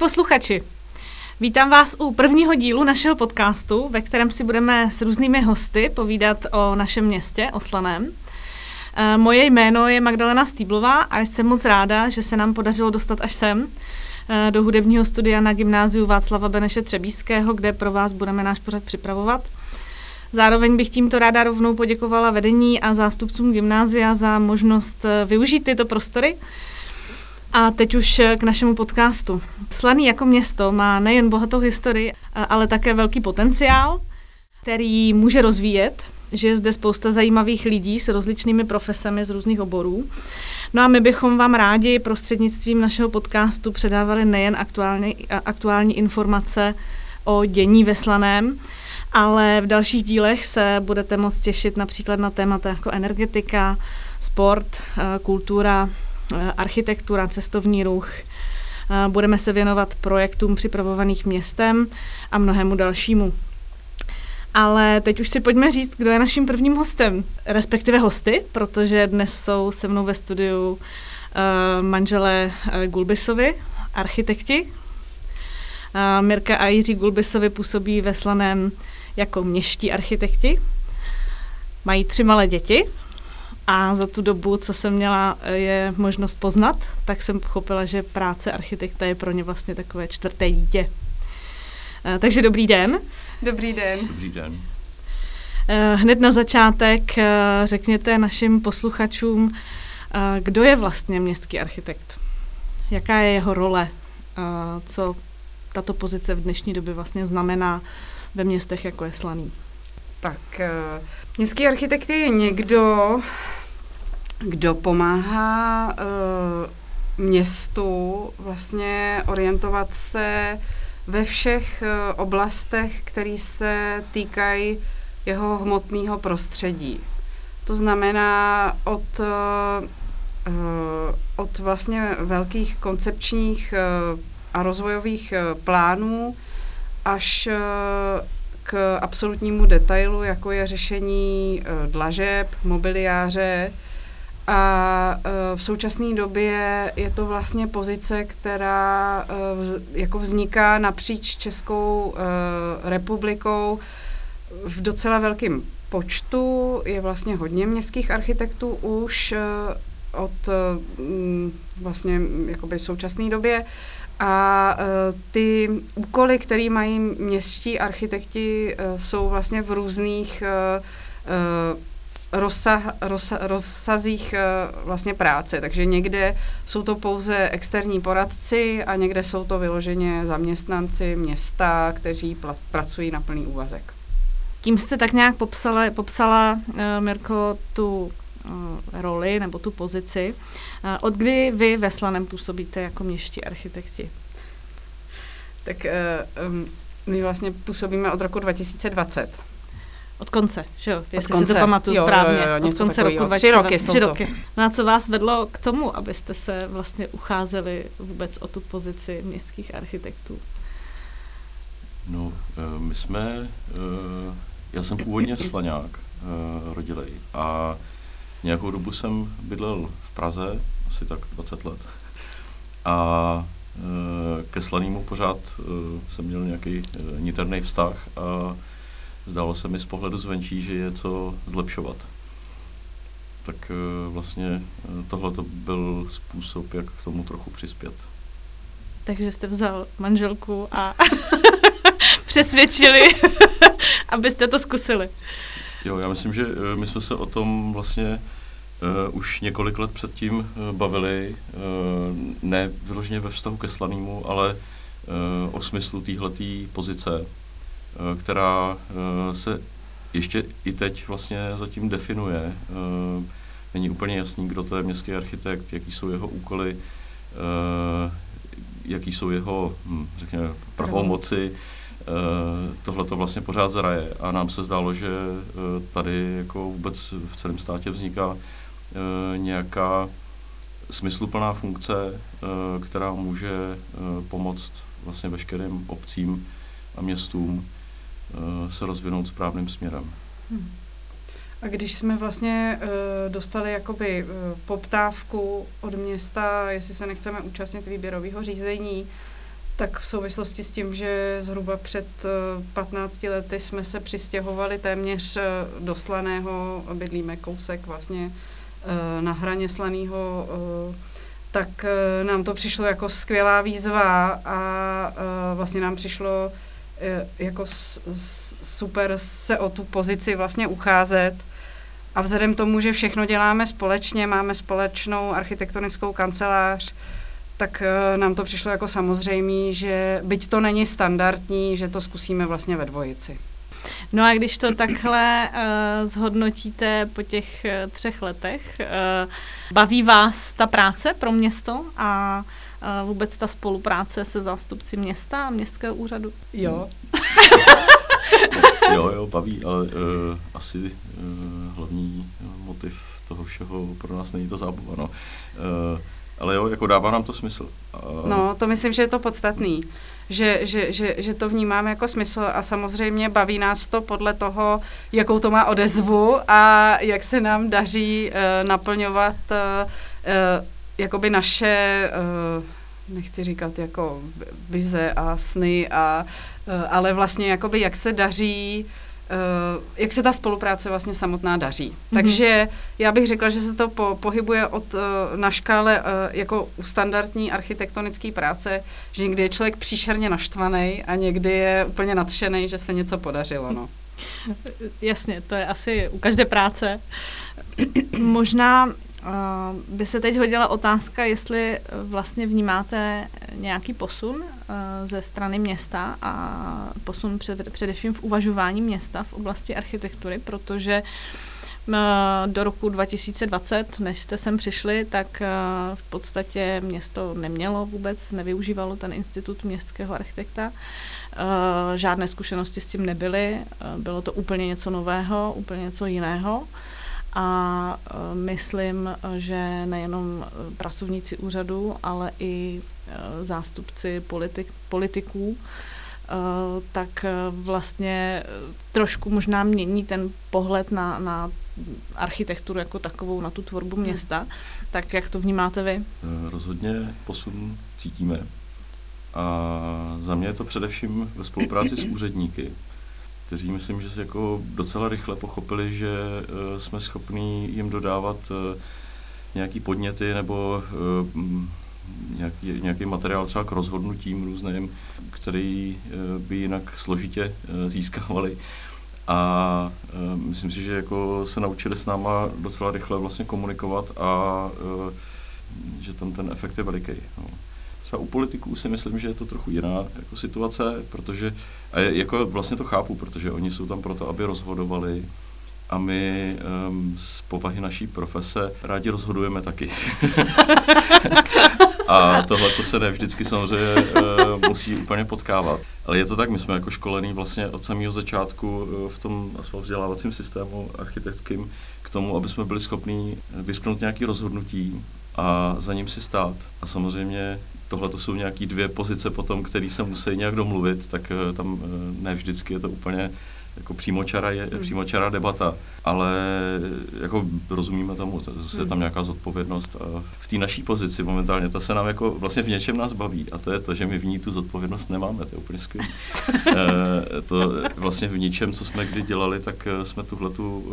posluchači, vítám vás u prvního dílu našeho podcastu, ve kterém si budeme s různými hosty povídat o našem městě, o Slaném. Eh, moje jméno je Magdalena Stýblová a jsem moc ráda, že se nám podařilo dostat až sem, eh, do hudebního studia na gymnáziu Václava Beneše Třebíského, kde pro vás budeme náš pořad připravovat. Zároveň bych tímto ráda rovnou poděkovala vedení a zástupcům gymnázia za možnost eh, využít tyto prostory a teď už eh, k našemu podcastu. Slaný jako město má nejen bohatou historii, ale také velký potenciál, který může rozvíjet, že je zde spousta zajímavých lidí s rozličnými profesemi z různých oborů. No a my bychom vám rádi prostřednictvím našeho podcastu předávali nejen aktuální, aktuální informace o dění ve Slaném, ale v dalších dílech se budete moct těšit například na témata jako energetika, sport, eh, kultura, Eh, architektura, cestovní ruch. Eh, budeme se věnovat projektům připravovaných městem a mnohému dalšímu. Ale teď už si pojďme říct, kdo je naším prvním hostem, respektive hosty, protože dnes jsou se mnou ve studiu uh, manželé Gulbisovi, architekti. Uh, Mirka a Jiří Gulbisovi působí ve Slaném jako měští architekti. Mají tři malé děti, a za tu dobu, co jsem měla eh, je možnost poznat, tak jsem pochopila, že práce architekta je pro ně vlastně takové čtvrté dítě. Eh, takže dobrý den. Dobrý den. Dobrý den. Eh, hned na začátek řekněte našim posluchačům, kdo je vlastně městský architekt? Jaká je jeho role? Co tato pozice v dnešní době vlastně znamená ve městech, jako je Slaný? Tak, městský architekt je někdo, kdo pomáhá uh, městu vlastně orientovat se ve všech uh, oblastech, které se týkají jeho hmotného prostředí. To znamená od, uh, od vlastně velkých koncepčních uh, a rozvojových uh, plánů až uh, k absolutnímu detailu, jako je řešení uh, dlažeb, mobiliáře, a uh, v současné době je to vlastně pozice, která uh, jako vzniká napříč Českou uh, republikou v docela velkém počtu. Je vlastně hodně městských architektů už od vlastně jakoby v současné době. A ty úkoly, které mají městští architekti, jsou vlastně v různých rozsah, rozsah, rozsazích eh, vlastně práce. Takže někde jsou to pouze externí poradci a někde jsou to vyloženě zaměstnanci města, kteří pl- pracují na plný úvazek. Tím jste tak nějak popsala, popsala uh, Mirko, tu uh, roli nebo tu pozici. Uh, od kdy vy ve Slanem působíte jako měští architekti? Tak uh, um, my vlastně působíme od roku 2020. Od konce, že jo? Jestli konce. si to pamatuju jo, správně. Jo, jo, od konce roku 2020. Tři roky tři roky. No a co vás vedlo k tomu, abyste se vlastně ucházeli vůbec o tu pozici městských architektů? No, eh, my jsme, eh, já jsem původně slaňák eh, rodilej a nějakou dobu jsem bydlel v Praze, asi tak 20 let. A ke slanému pořád jsem měl nějaký niterný vztah a zdálo se mi z pohledu zvenčí, že je co zlepšovat. Tak eh, vlastně eh, tohle to byl způsob, jak k tomu trochu přispět. Takže jste vzal manželku a přesvědčili, abyste to zkusili. Jo, já myslím, že eh, my jsme se o tom vlastně uh, už několik let předtím uh, bavili, uh, ne vyloženě ve vztahu ke slanému, ale uh, o smyslu téhleté pozice, která eh, se ještě i teď vlastně zatím definuje. Eh, není úplně jasný, kdo to je městský architekt, jaký jsou jeho úkoly, jaký jsou jeho, hm, řekněme, pravomoci. Tohle to vlastně pořád zraje a nám se zdálo, že tady jako vůbec v celém státě vzniká nějaká smysluplná funkce, která může pomoct vlastně veškerým obcím a městům Eh, se rozvinout správným směrem. Hmm. A když jsme vlastně uh, dostali jakoby uh, poptávku od města, jestli se nechceme účastnit výběrového řízení, Tak v souvislosti s tím, že zhruba před 15 lety jsme se přistěhovali téměř do Slaného, bydlíme kousek vlastně na hraně Slaného, tak nám to přišlo jako skvělá výzva a vlastně nám přišlo jako super se o tu pozici vlastně ucházet. A vzhledem tomu, že všechno děláme společně, máme společnou architektonickou kancelář, tak uh, nám to přišlo jako samozřejmé, že byť to není standardní, že to zkusíme vlastně ve dvojici. No a když to takhle uh, zhodnotíte po těch třech letech, uh, baví vás ta práce pro město a uh, vůbec ta spolupráce se zástupci města a městského úřadu? Jo. jo, jo, baví, ale uh, asi uh, hlavní motiv toho všeho pro nás není ta zábava, no. Uh, ale jo, jako dává nám to smysl. Uh, no, to myslím, že je to podstatný, že, že, že, že to vnímáme jako smysl a samozřejmě baví nás to podle toho, jakou to má odezvu a jak se nám daří uh, naplňovat uh, uh, jakoby naše, uh, nechci říkat jako vize a sny a Eh, ale vlastně jakoby jak se daří Uh, jak se ta spolupráce vlastně samotná daří. Mm-hmm. Takže já bych řekla, že se to po, pohybuje od uh, na škále uh, jako u standardní architektonické práce, že někdy je člověk příšerně naštvaný a někdy je úplně nadšený, že se něco podařilo. No. Jasně, to je asi u každé práce. Možná by se teď hodila otázka, jestli vlastně vnímáte nějaký posun uh, ze strany města a posun před, především v uvažování města v oblasti architektury, protože do roku 2020, než jste sem přišli, tak v podstatě město nemělo vůbec, nevyužívalo ten institut městského architekta. Žádné zkušenosti s tím nebyly, bylo to úplně něco nového, úplně něco jiného. A e, myslím, že nejenom e, pracovníci úřadu, ale i e, zástupci politik, politiků, tak vlastně trošku možná mění ten pohled na, na architekturu jako takovou, na tu tvorbu hmm. města. Tak jak to vnímáte vy? Rozhodně posun cítíme. A za mě je to především ve spolupráci s úředníky, kteří myslím, že se jako docela rychle pochopili, že uh, jsme schopní jim dodávat uh, nějaký podněty nebo uh, nějaký, nějaký materiál třeba k rozhodnutím různým, který by jinak složitě získávali. A myslím si, že jako se naučili s náma docela rychle vlastně komunikovat a že tam ten efekt je veliký. No. Třeba u politiků si myslím, že je to trochu jiná jako situace, protože, a jako vlastně to chápu, protože oni jsou tam proto, aby rozhodovali a my um, z povahy naší profese rádi rozhodujeme taky. a tohle to se ne vždycky samozřejmě uh, musí úplně potkávat. Ale je to tak, my jsme jako školení vlastně od samého začátku uh, v tom aspoň vzdělávacím systému architektským k tomu, aby jsme byli schopni vysknout nějaké rozhodnutí a za ním si stát. A samozřejmě tohle to jsou nějaké dvě pozice potom, které se musí nějak domluvit, tak uh, tam uh, ne vždycky je to úplně jako přímočara, je, hmm. přímočara debata, ale jako rozumíme tomu, to je tam hmm. nějaká zodpovědnost a v té naší pozici momentálně, ta se nám jako vlastně v něčem nás baví a to je to, že my v ní tu zodpovědnost nemáme, to je úplně skvělé. e, to vlastně v ničem, co jsme kdy dělali, tak jsme tuhle tu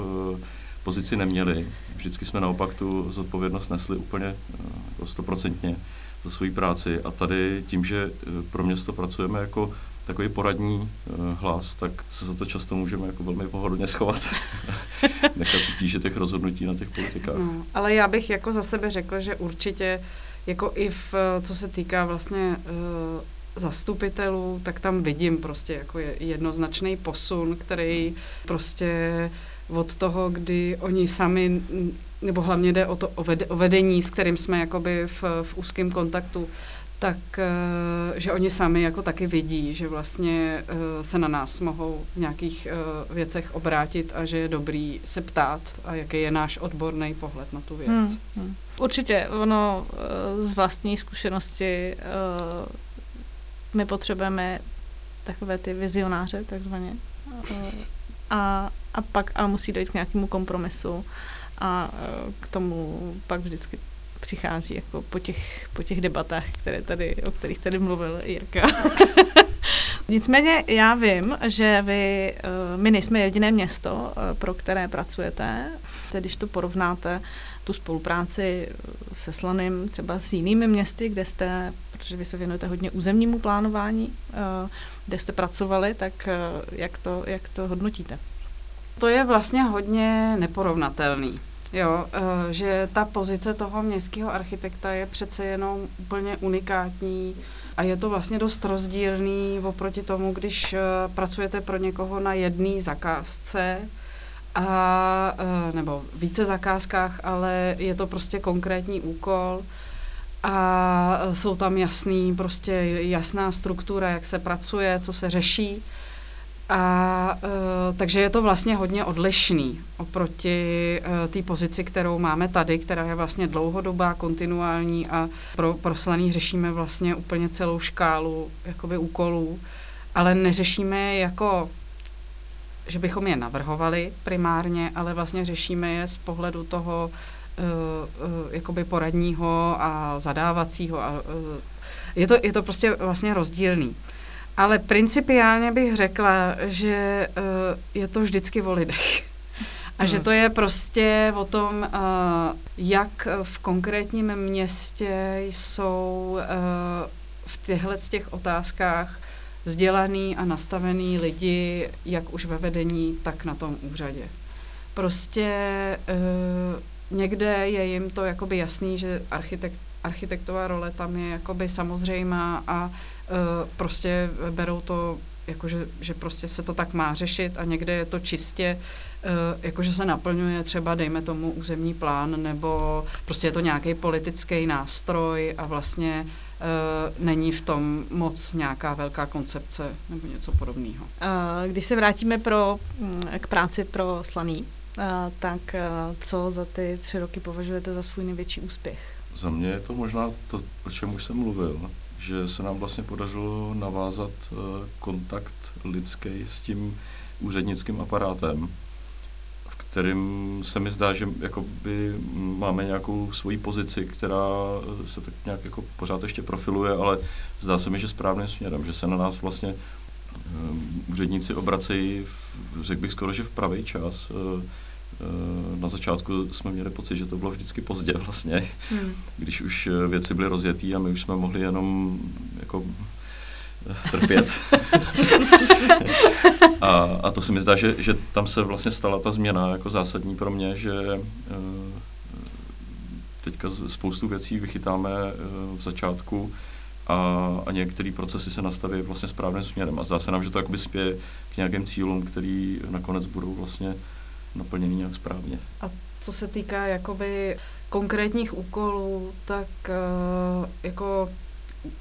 pozici neměli. Vždycky jsme naopak tu zodpovědnost nesli úplně uh, stoprocentně za svoji práci a tady tím, že eh, pro město pracujeme jako takový poradní uh, hlas, tak se za to často můžeme jako velmi pohodlně schovat. Nechat tíže těch rozhodnutí na těch politikách. No, ale já bych jako za sebe řekla, že určitě jako i v, co se týká vlastně uh, zastupitelů, tak tam vidím prostě jako jednoznačný posun, který prostě od toho, kdy oni sami nebo hlavně jde o to o, ved, o vedení, s kterým jsme jakoby v, v úzkém kontaktu, tak uh, že oni sami jako taky vidí, že vlastně uh, se na nás mohou v nějakých uh, věcech obrátit a že je dobrý se ptát a jaký je náš odborný pohled na tu věc. Hmm, hmm. Určitě, ono z vlastní zkušenosti my potřebujeme takové ty vizionáře takzvaně a, a pak ale musí dojít k nějakému kompromisu a e, k tomu pak vždycky přichází jako po těch, po těch debatách, které tady, o kterých tady mluvil Jirka. Nicméně já vím, že vy, eh, my nejsme jediné město, eh, pro které pracujete. Tedy když to porovnáte, tu spolupráci se Slaným třeba s jinými městy, kde jste, protože vy se věnujete hodně územnímu plánování, eh, kde jste pracovali, tak jak to, jak to hodnotíte? To je vlastně hodně neporovnatelný. Jo, že ta pozice toho městského architekta je přece jenom úplně unikátní a je to vlastně dost rozdílný oproti tomu, když uh, pracujete pro někoho na jedné zakázce, a, uh, nebo více zakázkách, ale je to prostě konkrétní úkol a jsou tam jasný, prostě jasná struktura, jak se pracuje, co se řeší. A uh, takže je to vlastně hodně odlišný oproti uh, té pozici, kterou máme tady, která je vlastně dlouhodobá, kontinuální a pro proslaný řešíme vlastně úplně celou škálu jakoby úkolů, ale neřešíme je jako že bychom je navrhovali primárně, ale vlastně řešíme je z pohledu toho uh, uh, jakoby poradního a zadávacího. A, uh, je, to, je to prostě vlastně rozdílný. Ale principiálně bych řekla, že uh, je to vždycky o lidech. A hmm. že to je prostě o tom, uh, jak v konkrétním městě jsou uh, v těchto těch otázkách vzdělaný a nastavený lidi, jak už ve vedení, tak na tom úřadě. Prostě uh, někde je jim to jakoby jasný, že architekt, architektová role tam je jakoby samozřejmá a Eh, prostě berou to jako že, že prostě se to tak má řešit a někde je to čistě uh, jakože se naplňuje třeba, dejme tomu, územní plán, nebo prostě je to nějaký politický nástroj a vlastně není v tom moc nějaká velká koncepce nebo něco podobného. Když se vrátíme pro, mm, k práci pro Slaný, tak co za ty tři roky považujete za svůj největší úspěch? Za mě je to možná to, o čem už jsem mluvil že se nám vlastně podařilo navázat eh, kontakt lidský s tím úřednickým aparátem, v kterým se mi zdá, že jakoby máme nějakou svoji pozici, která eh, se tak nějak jako pořád ještě profiluje, ale zdá se mi, že správným směrem, že se na nás vlastně eh, úředníci obracejí, v, řekl bych skoro, že v pravý čas, na začátku jsme měli pocit, že to bylo vždycky pozdě vlastně, hmm. když už eh, věci byly rozjetý a my už jsme mohli jenom jako eh, trpět. a, a to se mi zdá, že, že tam se vlastně stala ta změna jako zásadní pro mě, že teďka spoustu věcí vychytáme v začátku a, a některé procesy se nastaví vlastně správným směrem. A zdá se nám, že to jakoby spěje k nějakým cílům, který nakonec budou vlastně naplněný nějak správně. A co se týká jakoby konkrétních úkolů, tak uh, jako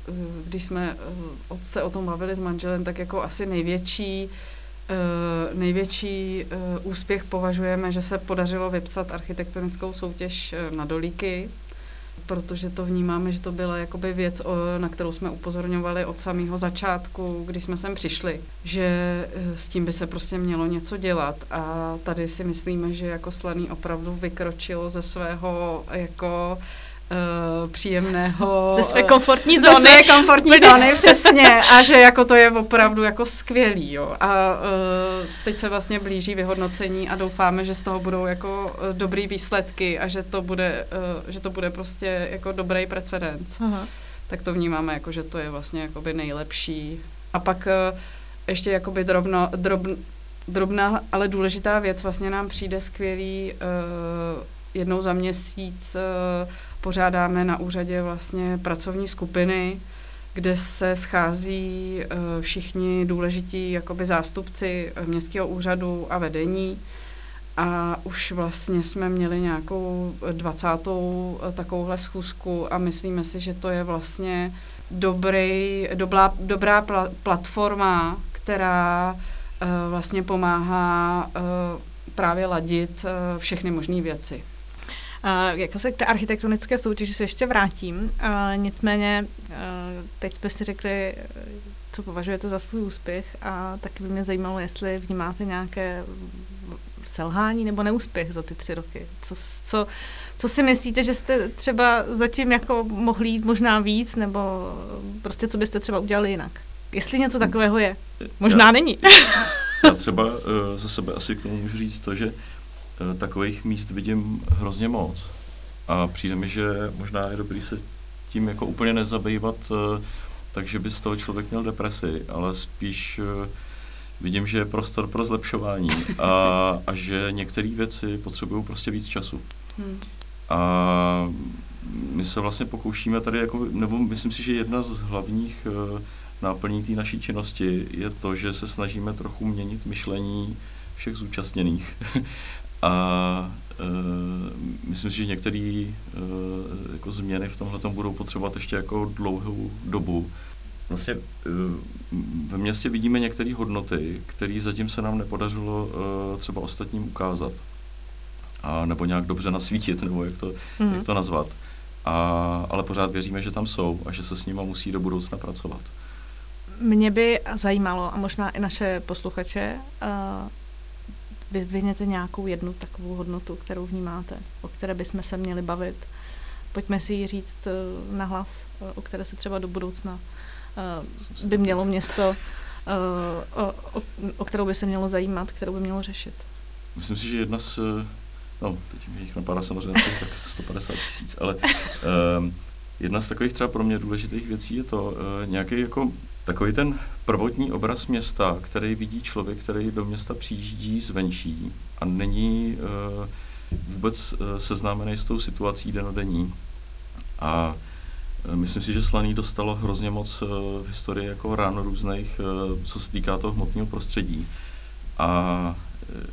uh, když jsme uh, se o tom bavili s manželem, tak jako asi největší největší úspěch považujeme, že se podařilo vypsat architektonickou soutěž na dolíky, protože to vnímáme, že to byla jakoby věc, na kterou jsme upozorňovali od samého začátku, když jsme sem přišli, že eh, s tím by se prostě mělo něco dělat. A tady si myslíme, že jako Slaný opravdu vykročilo ze svého jako uh, příjemného... Ze své komfortní zóny. Ze své komfortní zóny, přesně. A že jako to je opravdu jako skvělý, jo. A uh, teď se vlastně blíží vyhodnocení a doufáme, že z toho budou jako dobrý výsledky a že to bude, uh, že to bude prostě jako dobrý precedens. Aha. Tak to vnímáme jako, že to je vlastně jakoby nejlepší. A pak uh, ještě jakoby drobno, drobn, drobná, ale důležitá věc, vlastně nám přijde skvělý uh, jednou za měsíc uh, pořádáme na úřadě vlastně pracovní skupiny, kde se schází uh, všichni důležití jakoby zástupci městského úřadu a vedení. A už vlastně jsme měli nějakou dvacátou takovouhle schůzku a myslíme si, že to je vlastně dobrý, dobrá, dobrá pla, platforma, která vlastně pomáhá právě ladit všechny možné věci. Uh, jako se k té architektonické soutěži se ještě vrátím. Uh, nicméně uh, teď jsme si řekli, co považujete za svůj úspěch a taky by mě zajímalo, jestli vnímáte nějaké selhání nebo neúspěch za ty tři roky? Co, co, co si myslíte, že jste třeba zatím jako mohli jít možná víc, nebo prostě co byste třeba udělali jinak? Jestli něco takového je. Možná já, není. já třeba uh, za sebe asi k tomu můžu říct to, že uh, takových míst vidím hrozně moc. A přijde mi, že možná je dobrý se tím jako úplně nezabývat, uh, takže by z toho člověk měl depresi, ale spíš uh, vidím, že je prostor pro zlepšování a, a že některé věci potřebují prostě víc času. Hmm. A my se vlastně pokoušíme tady, jako, nebo myslím si, že jedna z hlavních náplní té naší činnosti je to, že se snažíme trochu měnit myšlení všech zúčastněných. a uh, myslím si, že některé uh, jako změny v tomhle budou potřebovat ještě jako dlouhou dobu. Vlastně uh, ve městě vidíme některé hodnoty, které zatím se nám nepodařilo třeba ostatním ukázat. A nebo nějak dobře nasvítit, nebo jak to, mm. jak to nazvat. A, ale pořád věříme, že tam jsou a že se s nimi musí do budoucna pracovat. Mě by zajímalo, a možná i naše posluchače, vyzdvihněte nějakou jednu takovou hodnotu, kterou vnímáte, o které bychom se měli bavit. Pojďme si ji říct uh, nahlas, uh, o které se třeba do budoucna uh, by mělo město, o, o, o kterou by se mělo zajímat, kterou by mělo řešit. Myslím si, že jedna z, no teď mi jich napadá samozřejmě tak 150 tisíc, ale um, jedna z takových třeba pro mě důležitých věcí je to uh, nějaký jako takový ten prvotní obraz města, který vidí člověk, který do města přijíždí zvenčí a není uh, vůbec uh, seznámený s tou situací denodenní. A uh, myslím si, že Slaný dostalo hrozně moc uh, v historii jako ran různých, uh, co se týká toho hmotného prostředí. A uh,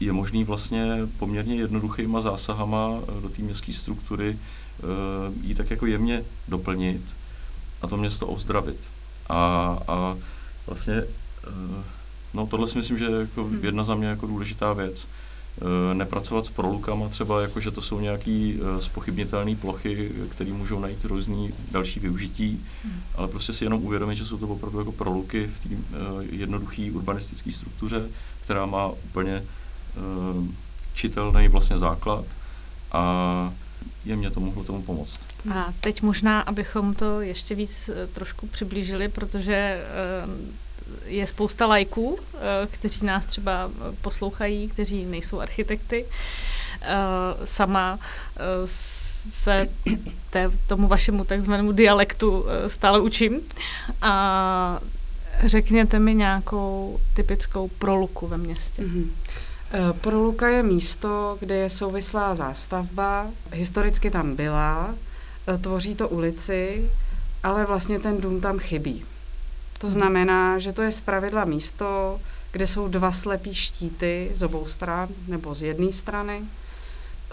je možný vlastně poměrně jednoduchýma zásahama do té městské struktury ji tak jako jemně doplnit a to město ozdravit. A, a vlastně, eh, no tohle si myslím, že je jako hmm. jedna za mě jako důležitá věc. Eh, nepracovat s prolukama třeba, jako že to jsou nějaký spochybnitelné eh, plochy, které můžou najít různý další využití, hmm. ale prostě si jenom uvědomit, že jsou to opravdu jako proluky v té jednoduché urbanistické struktuře, která má úplně čitelný vlastně základ a je mě to mohlo tomu pomoct. A teď možná, abychom to ještě víc eh, trošku přiblížili, protože eh, je spousta lajků, eh, kteří nás třeba poslouchají, kteří nejsou architekty. Sama se té, tomu vašemu takzvanému dialektu stále učím. A řekněte mi nějakou typickou proluku ve městě. Mm-hmm. Eh, Proluka je místo, kde je souvislá zástavba, historicky tam byla, eh, tvoří to ulici, ale vlastně ten dům tam chybí. To znamená, že to je zpravidla místo, kde jsou dva slepí štíty z obou stran nebo z jedné strany.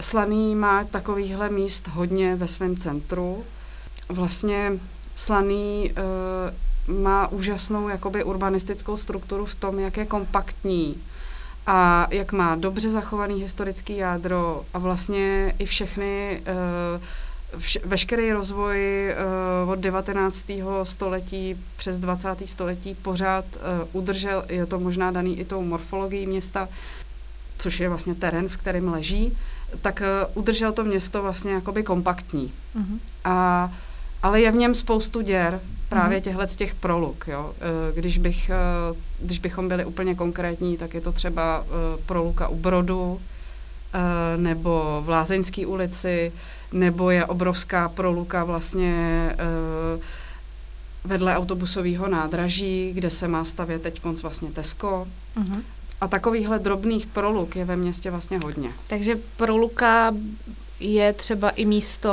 Slaný má takovýchhle míst hodně ve svém centru. Vlastně Slaný e, má úžasnou jakoby urbanistickou strukturu v tom, jak je kompaktní a jak má dobře zachovaný historický jádro a vlastně i všechny uh, vš- veškerý rozvoj uh, od 19. století přes 20. století pořád uh, udržel, je to možná daný i tou morfologií města, což je vlastně terén, v kterém leží, tak uh, udržel to město vlastně jakoby kompaktní. Uh-huh. A, ale je v něm spoustu děr, právě mhm. těchto z těch proluk. Jo. Eh, když, bych, eh, když bychom byli úplně konkrétní, tak je to třeba eh, proluka u Brodu, nebo v Lázeňské ulici, nebo je obrovská proluka vlastně vedle autobusového nádraží, kde se má stavět teď konc vlastně Tesco. Uh-huh. A takovýchhle drobných proluk je ve městě vlastně hodně. Takže proluka je třeba i místo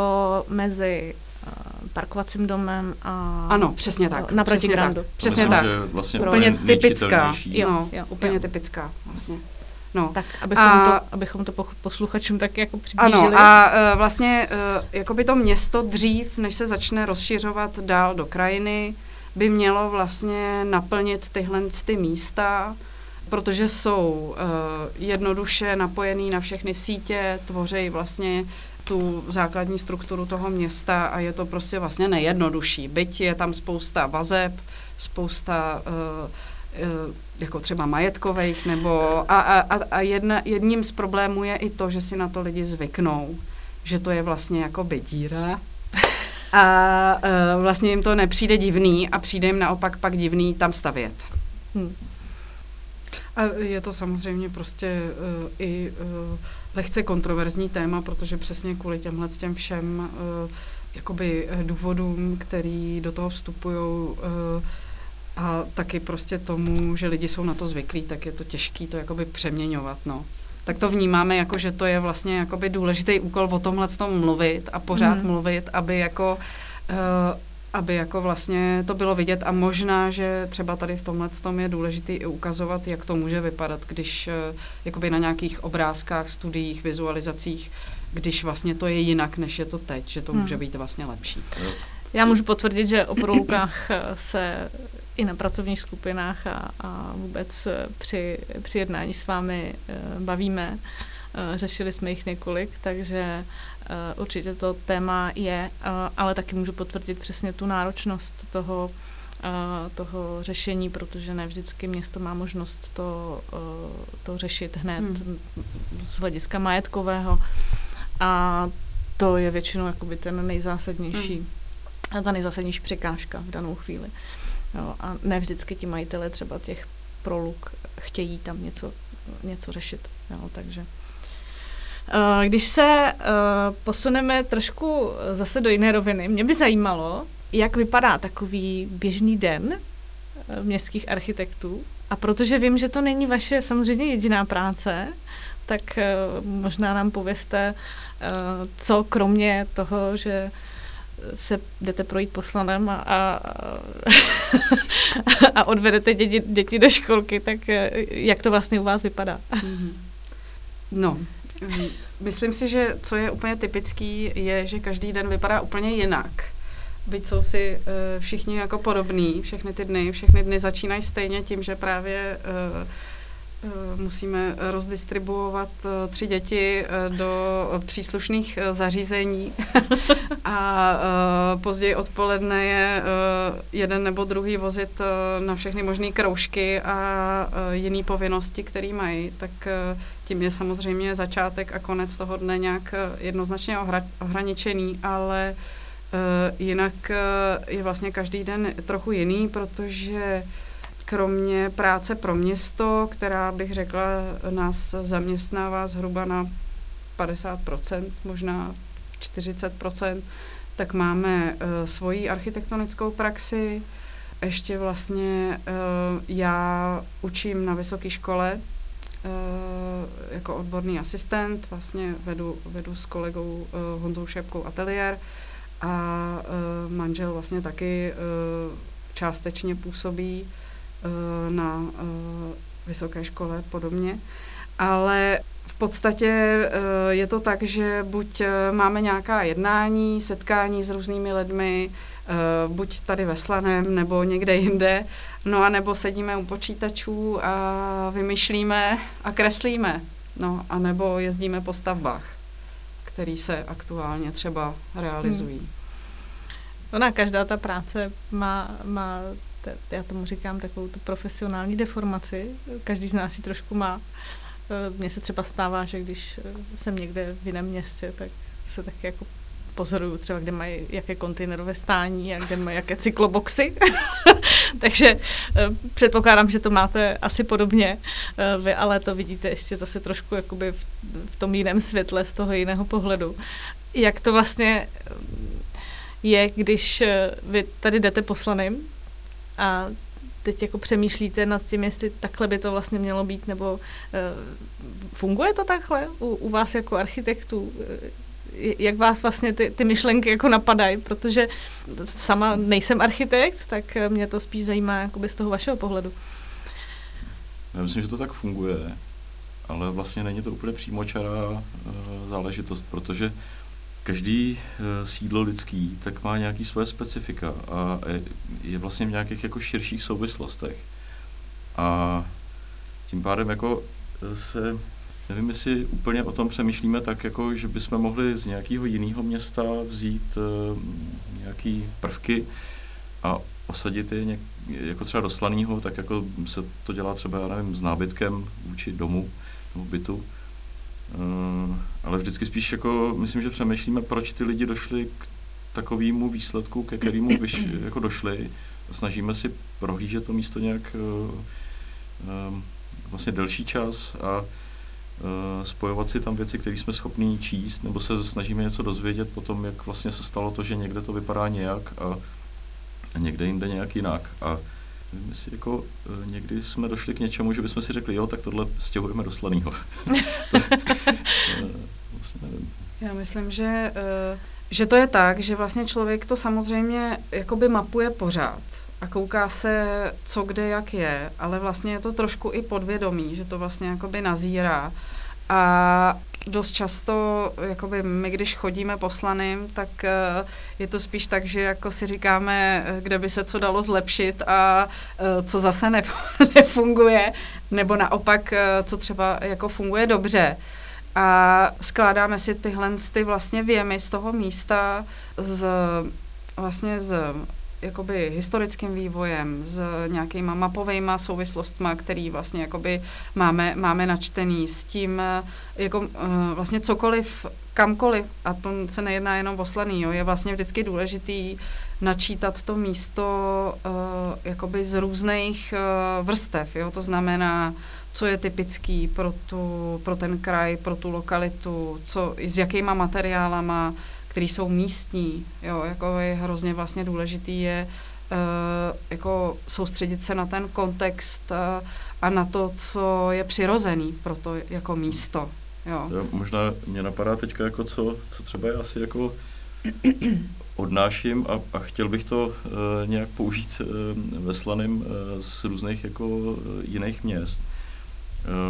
mezi parkovacím domem a... Ano, přesně tak. Naproti přesně Grandu. Tak. Přesně Myslím, tak. Že vlastně úplně typická. Jo, no, jo, úplně jo. typická vlastně. No. Tak abychom, a, to, abychom to posluchačům tak jako přiblížili. Ano, a uh, vlastně uh, jakoby to město dřív, než se začne rozšiřovat dál do krajiny, by mělo vlastně naplnit tyhle ty místa, protože jsou uh, jednoduše napojený na všechny sítě, tvoří vlastně tu základní strukturu toho města a je to prostě vlastně nejjednodušší. Byť je tam spousta vazeb, spousta uh, jako třeba majetkových, nebo a, a, a jedna, jedním z problémů je i to, že si na to lidi zvyknou, že to je vlastně jako díra a uh, vlastně jim to nepřijde divný a přijde jim naopak pak divný tam stavět. Hmm. A je to samozřejmě prostě uh, i uh, lehce kontroverzní téma, protože přesně kvůli těmhle s těm všem uh, jakoby důvodům, který do toho vstupují uh, a taky prostě tomu, že lidi jsou na to zvyklí, tak je to těžké to jakoby přeměňovat, no. Tak to vnímáme jako, že to je vlastně jakoby důležitý úkol o tomhle tom mluvit a pořád mm. mluvit, aby jako uh, aby jako vlastně to bylo vidět a možná, že třeba tady v tomhle tom je důležité i ukazovat, jak to může vypadat, když uh, jakoby na nějakých obrázkách, studiích, vizualizacích, když vlastně to je jinak, než je to teď, že to může hmm. být vlastně lepší. Já můžu potvrdit, že o prolukách eh, se i na pracovních skupinách a, a vůbec eh, při, při jednání s vámi bavíme. Řešili jsme jich několik, takže určitě to téma je, uh, ale taky můžu potvrdit přesně tu náročnost toho, uh, toho řešení, protože ne vždycky město má možnost to, to řešit hned hmm. z hlediska majetkového. A to je většinou jakoby ten nejzásadnější, hmm. ta nejzásadnější překážka v danou chvíli. Jo, a ne vždycky ti majitele třeba těch proluk chtějí tam něco, něco řešit. Jo, takže eh, když se uh, posuneme trošku zase do jiné roviny, mě by zajímalo, jak vypadá takový běžný den městských architektů. A protože vím, že to není vaše samozřejmě jediná práce, tak možná nám pověste, co kromě toho, že se jdete projít poslanem a, a, a odvedete děti, děti do školky, tak eh, jak to vlastně u vás vypadá? No, myslím si, že co je úplně typický, je, že každý den vypadá úplně jinak. Byť jsou si uh, všichni jako podobní, všechny ty dny, všechny dny začínají stejně tím, že právě uh, musíme rozdistribuovat eh, tři děti eh, do příslušných zařízení. A později odpoledne je jeden nebo druhý vozit na všechny možné kroužky a jiné povinnosti, které mají, tak tím je samozřejmě začátek a konec toho dne nějak jednoznačně ohraničený, ale jinak je vlastně každý den trochu jiný, protože kromě práce pro město, která bych řekla nás zaměstnává zhruba na 50%, možná 40%, tak máme uh, svoji architektonickou praxi. Ještě vlastně uh, já učím na vysoké škole uh, jako odborný asistent, vlastně vedu, vedu s kolegou uh, Honzou Šepkou ateliér a uh, manžel vlastně taky uh, částečně působí na eh, vysoké škole podobně. Ale v podstatě eh, je to tak, že buď máme nějaká jednání, setkání s různými lidmi, buď tady ve Slaném, nebo někde jinde, no a nebo sedíme u počítačů a vymýšlíme a kreslíme, no a nebo jezdíme po stavbách, které se aktuálně třeba realizují. Hmm. Ona, každá ta práce má, má já tomu říkám takovou tu profesionální deformaci. Každý z nás ji trošku má. E, mně se třeba stává, že když e, jsem někde v jiném městě, tak se taky jako pozoruju třeba, kde mají jaké kontejnerové stání a kde mají jaké cykloboxy. Takže e, předpokládám, že to máte asi podobně vy, ale to vidíte ještě zase trošku jakoby v, v tom jiném světle, z toho jiného pohledu. Jak to vlastně je, když vy tady jdete poslaným a teď jako přemýšlíte nad tím, jestli takhle by to vlastně mělo být, nebo uh, funguje to takhle u, u vás jako architektů? Jak vás vlastně ty, ty myšlenky jako napadají, protože sama nejsem architekt, tak mě to spíš zajímá jakoby z toho vašeho pohledu. Já myslím, že to tak funguje, ale vlastně není to úplně přímočará uh, záležitost, protože každý uh, sídlo lidský tak má nějaký své specifika a je vlastně v nějakých jako širších souvislostech. A tím pádem jako eh, se, nevím, jestli úplně o tom přemýšlíme tak, jako, že bychom mohli z nějakého jiného města vzít uh, nějaký prvky a osadit je něk, jako třeba do Slanýho, tak jako se to dělá třeba, já nevím, s nábytkem vůči domu nebo bytu. Uh, ale vždycky spíš jako, myslím, že přemýšlíme, proč ty lidi došli k takovému výsledku, ke kterému vyš, jako došli. Snažíme si prohlížet to místo nějak uh, uh, vlastně delší čas a uh, spojovat si tam věci, které jsme schopni číst, nebo se snažíme něco dozvědět potom, jak vlastně se stalo to, že někde to vypadá nějak a, a někde jinde nějak jinak. A my si jako uh, někdy jsme došli k něčemu, že bychom si řekli, jo, tak tohle stěhujeme do to, uh, vlastně nevím. Já myslím, že, uh, že to je tak, že vlastně člověk to samozřejmě jakoby mapuje pořád a kouká se, co kde jak je, ale vlastně je to trošku i podvědomí, že to vlastně jakoby nazírá. A dost často, jakoby my, když chodíme poslaným, tak uh, je to spíš tak, že jako si říkáme, kde by se co dalo zlepšit a uh, co zase nef- nefunguje, nebo naopak, co třeba jako funguje dobře. A skládáme si tyhle ty vlastně věmy z toho místa z vlastně z jakoby historickým vývojem, s nějakýma mapovými souvislostmi, který vlastně jakoby máme, máme načtený s tím, jako uh, vlastně cokoliv, kamkoliv, a to se nejedná jenom o slaný, jo, je vlastně vždycky důležitý načítat to místo uh, jakoby z různých uh, vrstev, jo, to znamená, co je typický pro, tu, pro ten kraj, pro tu lokalitu, co, s jakýma materiálama, který jsou místní. Jo, jako je hrozně vlastně důležitý je uh, jako soustředit se na ten kontext uh, a na to, co je přirozený pro to jako místo. Jo. To možná mě napadá teďka jako co, co třeba já asi jako odnáším a, a chtěl bych to uh, nějak použít uh, ve Slaným uh, z různých jako uh, jiných měst.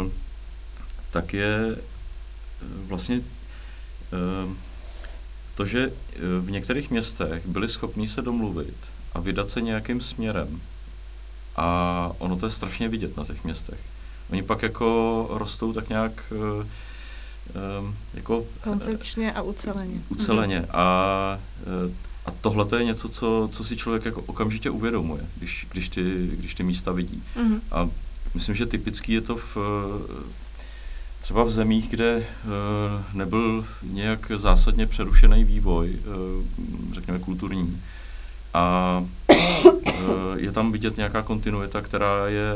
Uh, tak je uh, vlastně uh, to, že e, v některých městech byli schopni se domluvit a vydat se nějakým směrem. A ono to je strašně vidět na těch městech. Oni pak jako rostou tak nějak uh, jako... Koncepčně a uceleně. Uceleně. Mhm. A, a tohle to je něco, co, co si člověk jako okamžitě uvědomuje, když, když, ty, když ty místa vidí. Mm-hmm. A myslím, že typický je to v, třeba v zemích, kde uh, nebyl nějak zásadně přerušený vývoj, uh, řekněme kulturní, a uh, je tam vidět nějaká kontinuita, která je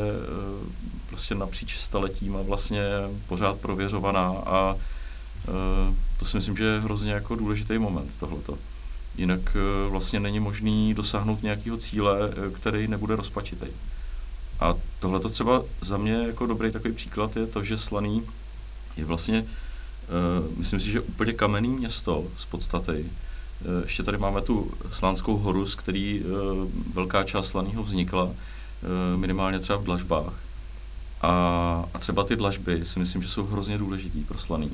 prostě napříč staletím a vlastně pořád prověřovaná a to si myslím, že je hrozně jako důležitý moment tohleto. Jinak vlastně není možný dosáhnout nějakého cíle, který nebude rozpačitý. A tohle to třeba za mě jako dobrý takový příklad je to, že Slaný je vlastně, uh, myslím si, že úplně kamenný město z podstaty. Uh, ještě tady máme tu Slánskou horu, z který uh, velká část Slaného vznikla, uh, minimálně třeba v dlažbách. A, a třeba ty dlažby si myslím, že jsou hrozně důležitý pro Slaný.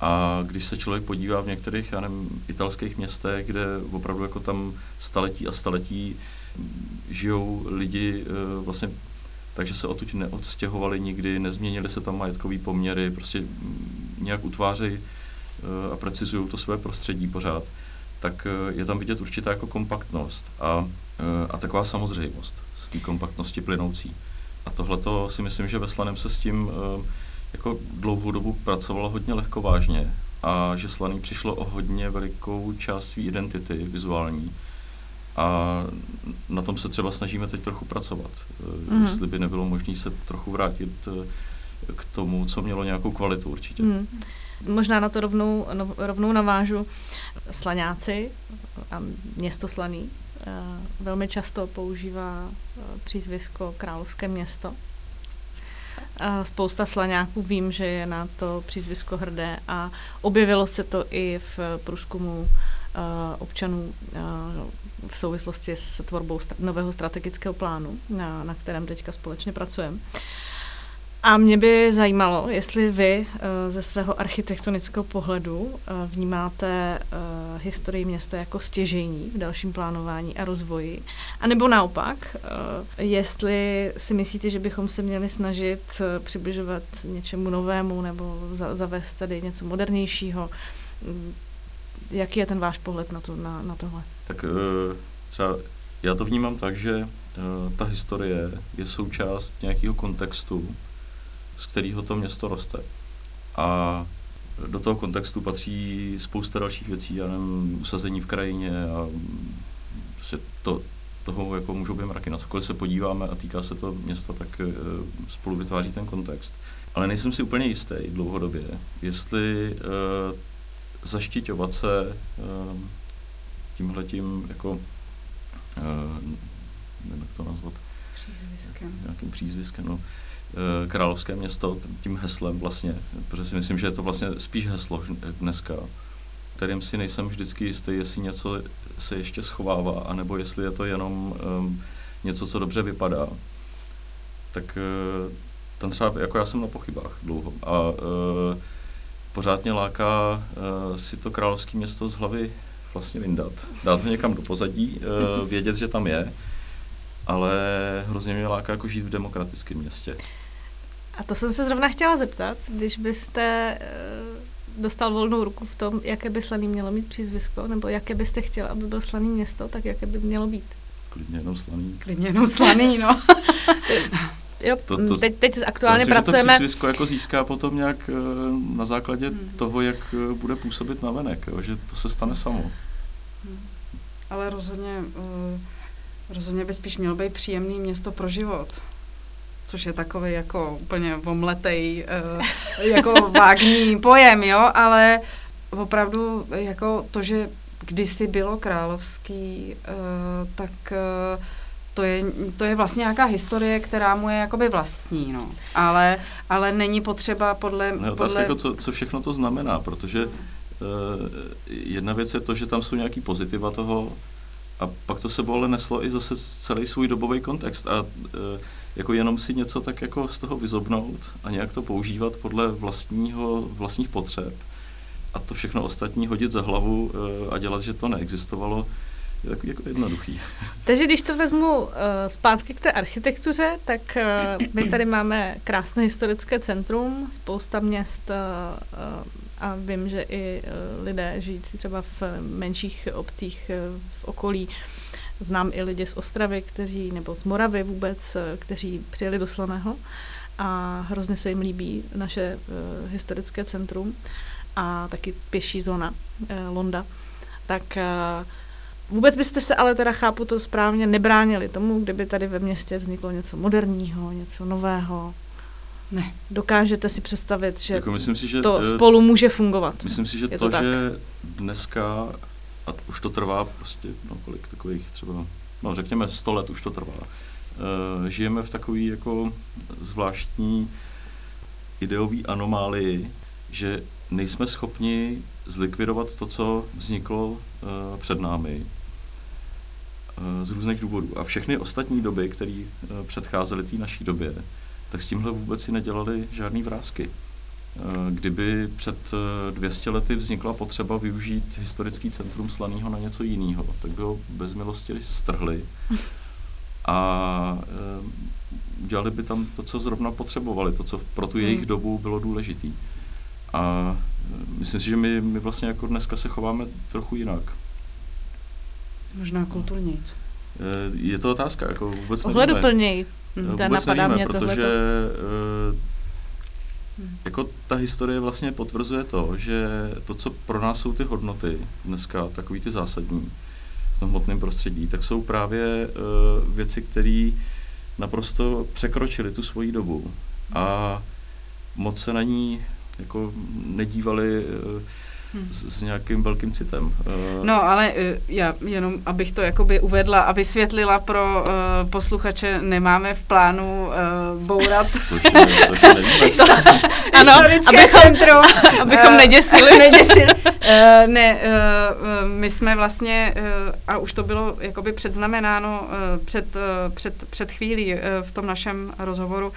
A když se člověk podívá v některých, já nevím, italských městech, kde opravdu jako tam staletí a staletí žijou lidi vlastně takže se odtud neodstěhovali nikdy, nezměnili se tam majetkové poměry, prostě nějak utvářejí eh, a precizují to své prostředí pořád, tak eh, je tam vidět určitá jako kompaktnost a, eh, a taková samozřejmost z té kompaktnosti plynoucí. A tohle si myslím, že ve Slanem se s tím jako dlouhou dobu pracovalo hodně lehko vážně a že Slaný přišlo o hodně velikou část své identity vizuální a na tom se třeba snažíme teď trochu pracovat. Mm. Jestli by nebylo možné se trochu vrátit eh, k tomu, co mělo nějakou kvalitu určitě. Mm. Možná na to rovnou, no, rovnou navážu. Slaňáci a město Slaný eh, velmi často používá přízvisko Královské město. Spousta slaňáků vím, že je na to přízvisko hrdé a objevilo se to i v průzkumu občanů v souvislosti s tvorbou nového strategického plánu, na, na kterém teďka společně pracujeme. A mě by zajímalo, jestli vy eh, ze svého architektonického pohledu eh, vnímáte eh, historii města jako stěžení v dalším plánování a rozvoji, anebo naopak, jestli si myslíte, že bychom se měli snažit přibližovat něčemu novému nebo zavést tady něco modernějšího. Jaký je ten váš pohled na, to, na, na tohle? Tak uh, třeba já to vnímám tak, že uh, ta historie je součást nějakého kontextu, z kterého to město roste. A do toho kontextu patří spousta dalších věcí, já nevím, usazení v krajině a prostě to, toho jako můžou být mraky. Na cokoliv se podíváme a týká se to města, tak uh, spolu vytváří ten kontext. Ale nejsem si úplně jistý dlouhodobě, jestli zaštiťovat se uh, tímhletím jako, uh, nevím, jak to nazvat, Přízviskem. nějakým přízviskem, no, královské město, tím heslem vlastně, protože si myslím, že je to vlastně spíš heslo dneska, kterým si nejsem vždycky jistý, jestli něco se ještě schovává, anebo jestli je to jenom um, něco, co dobře vypadá. Tak uh, ten třeba, jako já jsem na pochybách dlouho a uh, pořád mě láká uh, si to královské město z hlavy vlastně vyndat. Dát ho někam do pozadí, uh, vědět, že tam je, ale hrozně mě láká jako žít v demokratickém městě. A to jsem se zrovna chtěla zeptat, když byste uh, dostal volnou ruku v tom, jaké by Slaný mělo mít přízvisko, nebo jaké byste chtěl, aby byl Slaný město, tak jaké by mělo být? Klidně jenom Slaný. Klidně jenom Slaný, no. jo, to, to, teď, teď aktuálně to myslím, pracujeme... Že to přízvisko jako získá potom nějak uh, na základě hmm. toho, jak uh, bude působit na venek, jo, že to se stane samo. Hmm. Ale rozhodně, uh, rozhodně by spíš mělo být příjemný město pro život což je takový jako úplně omletej, uh, jako vágní pojem, jo, ale opravdu jako to, že kdysi bylo královský, uh, tak uh, to je, to je vlastně nějaká historie, která mu je jakoby vlastní, no. Ale, ale není potřeba podle... No, otázka podle... jako co, co všechno to znamená, protože uh, jedna věc je to, že tam jsou nějaký pozitiva toho a pak to sebou ale neslo i zase celý svůj dobový kontext a uh, jako jenom si něco tak jako z toho vyzobnout a nějak to používat podle vlastního, vlastních potřeb a to všechno ostatní hodit za hlavu uh, a dělat, že to neexistovalo, je takový jako jednoduchý. Takže když to vezmu uh, zpátky k té architektuře, tak uh, my tady máme krásné historické centrum, spousta měst uh, a vím, že i uh, lidé žijící třeba v menších obcích uh, v okolí Znám i lidi z Ostravy, kteří, nebo z Moravy vůbec, kteří přijeli do Slaného a hrozně se jim líbí naše uh, historické centrum a taky pěší zóna uh, Londa. Tak uh, Vůbec byste se ale teda, chápu to správně, nebránili tomu, kdyby tady ve městě vzniklo něco moderního, něco nového? Ne. Dokážete si představit, že, jako myslím si, že to uh, spolu může fungovat? Myslím si, že to, to že dneska, a už to trvá prostě, no kolik takových třeba, no řekněme 100 let už to trvá, uh, žijeme v takové jako zvláštní ideový anomálii, že nejsme schopni zlikvidovat to, co vzniklo uh, před námi uh, z různých důvodů. A všechny ostatní doby, které uh, předcházely té naší době, tak s tímhle vůbec si nedělali žádný vrázky. Kdyby před 200 lety vznikla potřeba využít historický centrum Slaného na něco jiného, tak by ho bez milosti strhli a udělali by tam to, co zrovna potřebovali, to, co pro tu jejich hmm. dobu bylo důležité. A myslím si, že my, my vlastně jako dneska se chováme trochu jinak. Možná kulturnějc. Je to otázka, jako vůbec Ohleduplněji. Vůbec nevíme, mě protože tohleto. Hmm. jako ta historie vlastně potvrzuje to, že to, co pro nás jsou ty hodnoty dneska, takový ty zásadní v tom hmotném prostředí, tak jsou právě věci, které naprosto překročily tu svoji dobu a moc se na ní jako nedívali uh, s, s nějakým velkým citem. Uh, no, ale uh, já jenom, abych to jakoby uvedla a vysvětlila pro uh, posluchače, nemáme v plánu uh, bourat. to ještě, ne, to ještě nevíme. ano, abychom, centrum. abychom uh, neděsili. neděsili. Uh, ne, uh, my jsme vlastně, uh, a už to bylo jakoby předznamenáno uh, před, uh, před, před chvílí uh, v tom našem rozhovoru, uh,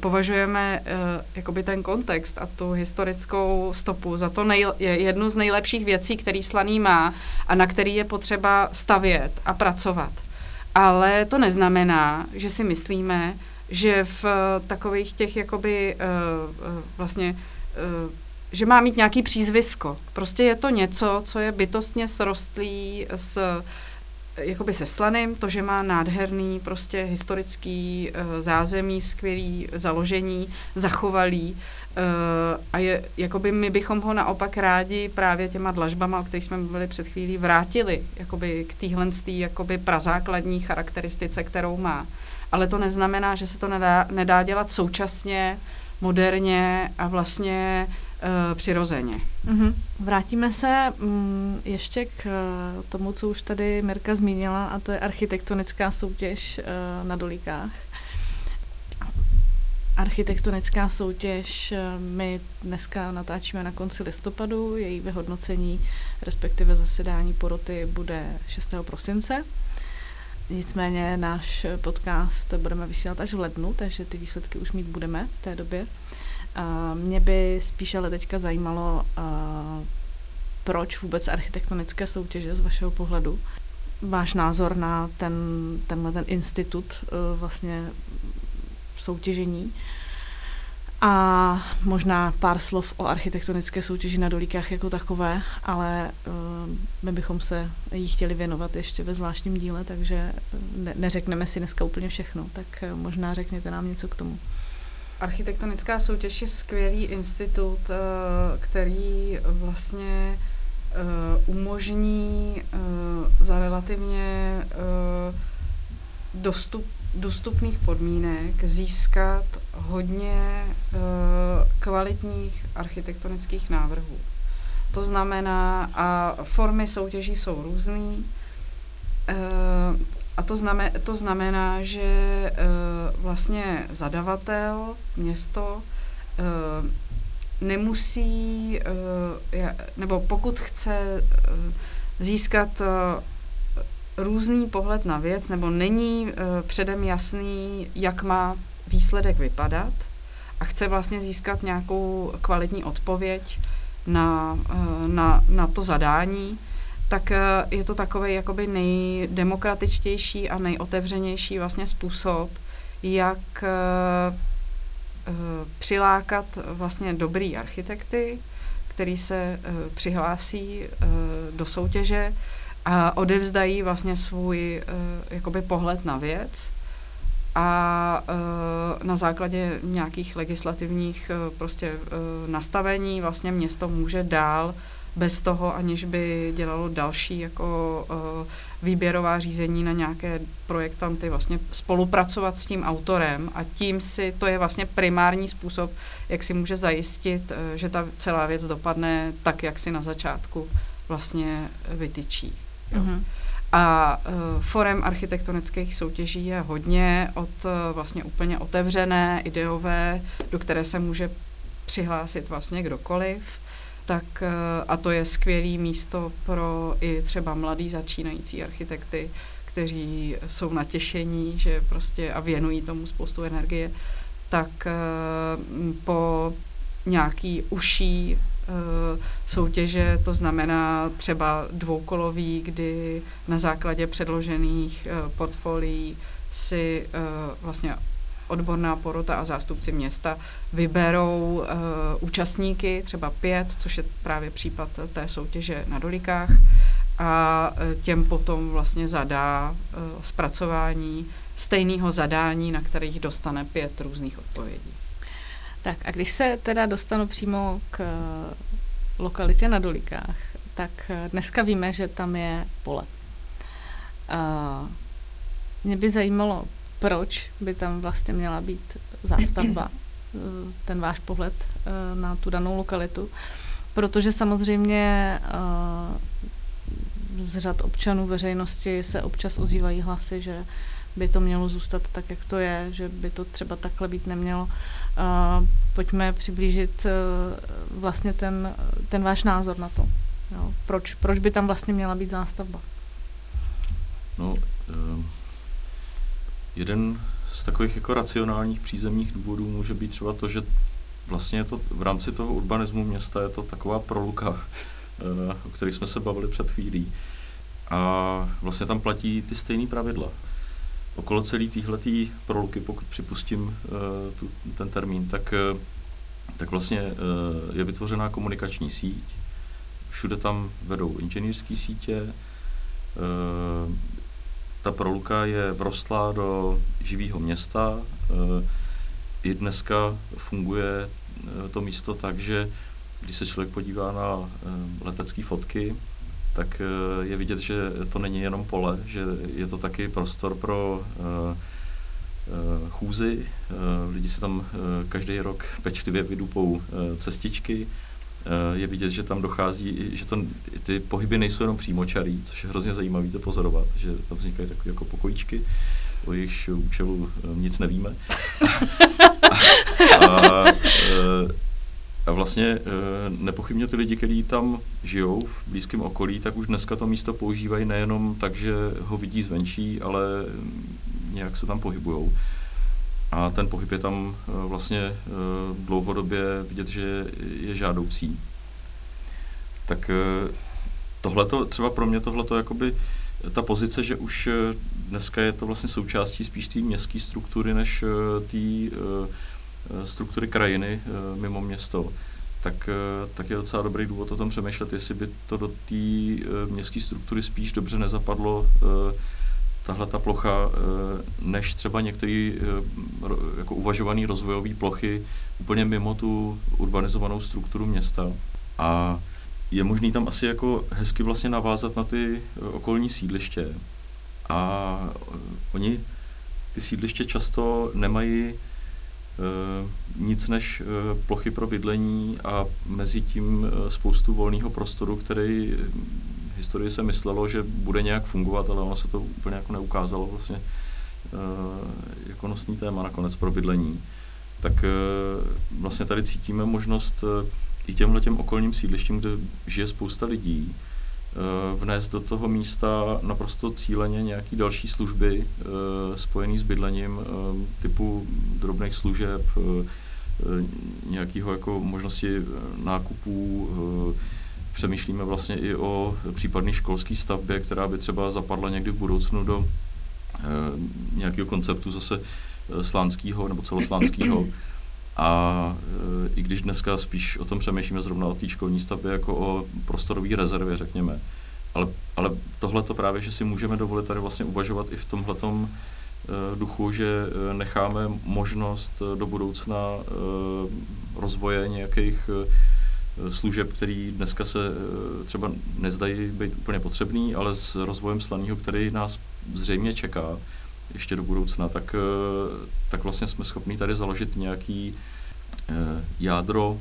považujeme uh, jakoby ten kontext a tu historickou stopu za to nej, je, jednu z nejlepších věcí, který Slaný má a na který je potřeba stavět a pracovat. Ale to neznamená, že si myslíme, že v takových těch jakoby uh, vlastně uh, že má mít nějaký přízvisko. Prostě je to něco, co je bytostně srostlý s jakoby se Slaným, to, že má nádherný prostě historický zázemí, skvělý založení, zachovalý a je, jakoby my bychom ho naopak rádi právě těma dlažbama, o kterých jsme mluvili před chvílí, vrátili jakoby k téhle jakoby prazákladní charakteristice, kterou má. Ale to neznamená, že se to nedá, nedá dělat současně, moderně a vlastně uh, přirozeně. Mm-hmm. Vrátíme se um, ještě k uh, tomu, co už tady Mirka zmínila, a to je architektonická soutěž uh, na Dolíkách. Architektonická soutěž my dneska natáčíme na konci listopadu, její vyhodnocení, respektive zasedání poroty bude 6. prosince. Nicméně náš podcast budeme vysílat až v lednu, takže ty výsledky už mít budeme v té době. Mě by spíš ale teďka zajímalo, proč vůbec architektonické soutěže z vašeho pohledu. Váš názor na ten, tenhle ten institut e, vlastně soutěžení. A možná pár slov o architektonické soutěži na Dolíkách jako takové, ale uh, my bychom se jí chtěli věnovat ještě ve zvláštním díle, takže ne, neřekneme si dneska úplně všechno. Tak uh, možná řekněte nám něco k tomu. Architektonická soutěž je skvělý institut, eh, který vlastně eh, umožní eh, za relativně dostup, dostupných podmínek získat hodně kvalitních architektonických návrhů. To znamená, a formy soutěží jsou různé, a to, znamen, to znamená, že uh, vlastně zadavatel, město, uh, nemusí, uh, nebo pokud chce uh, získat uh, různý pohled na věc, nebo není uh, předem jasný, jak má výsledek vypadat a chce vlastně získat nějakou kvalitní odpověď na, uh, na, na to zadání, tak eh, je to takový jakoby nejdemokratičtější a nejotevřenější vlastně způsob, jak přilákat vlastně dobrý architekty, který se přihlásí do soutěže a odevzdají vlastně svůj jakoby pohled na věc a na základě nějakých legislativních prostě nastavení vlastně město může dál bez toho, aniž by dělalo další jako uh, výběrová řízení na nějaké projektanty, vlastně spolupracovat s tím autorem a tím si, to je vlastně primární způsob, jak si může zajistit, uh, že ta celá věc dopadne tak, jak si na začátku vlastně vytyčí. Mm-hmm. A uh, forem architektonických soutěží je hodně od uh, vlastně úplně otevřené, ideové, do které se může přihlásit vlastně kdokoliv tak eh, a to je skvělé místo pro i třeba mladý začínající architekty, kteří jsou natěšení, že prostě a věnují tomu spoustu energie, tak eh, po nějaký uší soutěže, to znamená třeba dvoukolový, kdy na základě předložených portfolií si vlastně odborná porota a zástupci města vyberou účastníky, třeba pět, což je právě případ té soutěže na Dolikách, a eh, těm potom vlastně zadá zpracování stejného zadání, na kterých dostane pět různých odpovědí. Tak a když se teda dostanu přímo k lokalitě na Dolikách, tak dneska víme, že tam je pole. Uh, mě by zajímalo, proč by tam vlastně měla být zástavba, eh, ten váš pohled eh, na tu danou lokalitu. Protože samozřejmě eh, z řad občanů veřejnosti se občas ozývají hlasy, že by to mělo zůstat tak, jak to je, že by to třeba takhle být nemělo. Pojďme přiblížit vlastně ten, ten váš názor na to. Jo. Proč, proč by tam vlastně měla být zástavba? No, Jeden z takových jako racionálních přízemních důvodů může být třeba to, že vlastně je to v rámci toho urbanismu města je to taková proluka, eh, o kterých jsme se bavili před chvílí. A vlastně tam platí ty stejné pravidla. Okolo celé téhletý proluky, pokud připustím eh, tu, ten termín, tak, eh, tak vlastně je vytvořená komunikační síť. Všude tam vedou inženýrské sítě, ta proluka je vrostlá do živého města. I dneska funguje to místo tak, že když se člověk podívá na letecké fotky, tak je vidět, že to není jenom pole, že je to taky prostor pro chůzy. Lidi si tam každý rok pečlivě vydupou cestičky, je vidět, že tam dochází, že to, ty pohyby nejsou jenom přímočarý, což je hrozně zajímavé to pozorovat, že tam vznikají takové jako pokojíčky, o jejichž účelu nic nevíme. a, a, a vlastně nepochybně ty lidi, kteří tam žijou v blízkém okolí, tak už dneska to místo používají nejenom tak, že ho vidí zvenčí, ale nějak se tam pohybujou. A ten pohyb je tam eh, vlastně eh, dlouhodobě vidět, že je žádoucí. Tak eh, tohleto, třeba pro mě tohleto jakoby ta pozice, že už dneska je to vlastně součástí spíš té městské struktury, než té struktury krajiny mimo město, tak, tak je docela dobrý důvod o tom přemýšlet, jestli by to do té městské struktury spíš dobře nezapadlo tahle ta plocha, eh, než třeba některé eh, jako uvažované rozvojové plochy úplně mimo tu urbanizovanou strukturu města. A je možný tam asi jako hezky vlastně navázat na ty eh, okolní sídliště. A oni ty sídliště často nemají nic než plochy pro bydlení a mezi tím spoustu volného prostoru, který historii se myslelo, že bude nějak fungovat, ale ono se to úplně jako neukázalo vlastně jako nosný téma nakonec pro bydlení. Tak vlastně tady cítíme možnost i těmhle těm okolním sídlištím, kde žije spousta lidí, vnést do toho místa naprosto cíleně nějaký další služby spojené s bydlením typu drobných služeb, nějakého jako možnosti nákupů, přemýšlíme vlastně i o případné školské stavbě, která by třeba zapadla někdy v budoucnu do nějakého konceptu zase eh, slánského nebo celoslánského. A e, i když dneska spíš o tom přemýšlíme zrovna o té školní stavbě jako o prostorové rezervě, řekněme, ale, ale tohle to právě, že si můžeme dovolit tady vlastně uvažovat i v tomhletom e, duchu, že necháme možnost do budoucna e, rozvoje nějakých služeb, který dneska se třeba nezdají být úplně potřebný, ale s rozvojem slaného, který nás zřejmě čeká ještě do budoucna, tak, eh, tak vlastně jsme schopni tady založit nějaký eh, jádro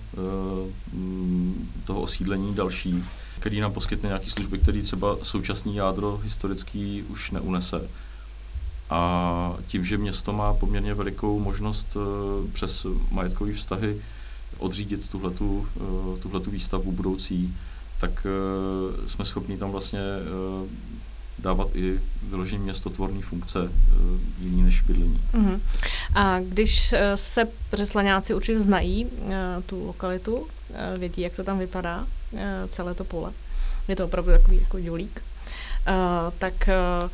mm, toho osídlení další, který nám poskytne nějaké služby, které třeba současný jádro historický už neunese. A tím, že město má poměrně velikou možnost přes majetkové vztahy odřídit tuhletu, uh, tuhletu výstavbu budoucí, tak jsme schopni tam vlastně dávat i vyložení městotvorné funkce uh, jiný než bydlení. Uh-huh. A když uh, se přeslaňáci určitě znají uh, tu lokalitu, uh, vědí, jak to tam vypadá, uh, celé to pole, je to opravdu takový jako dělík, uh, tak uh,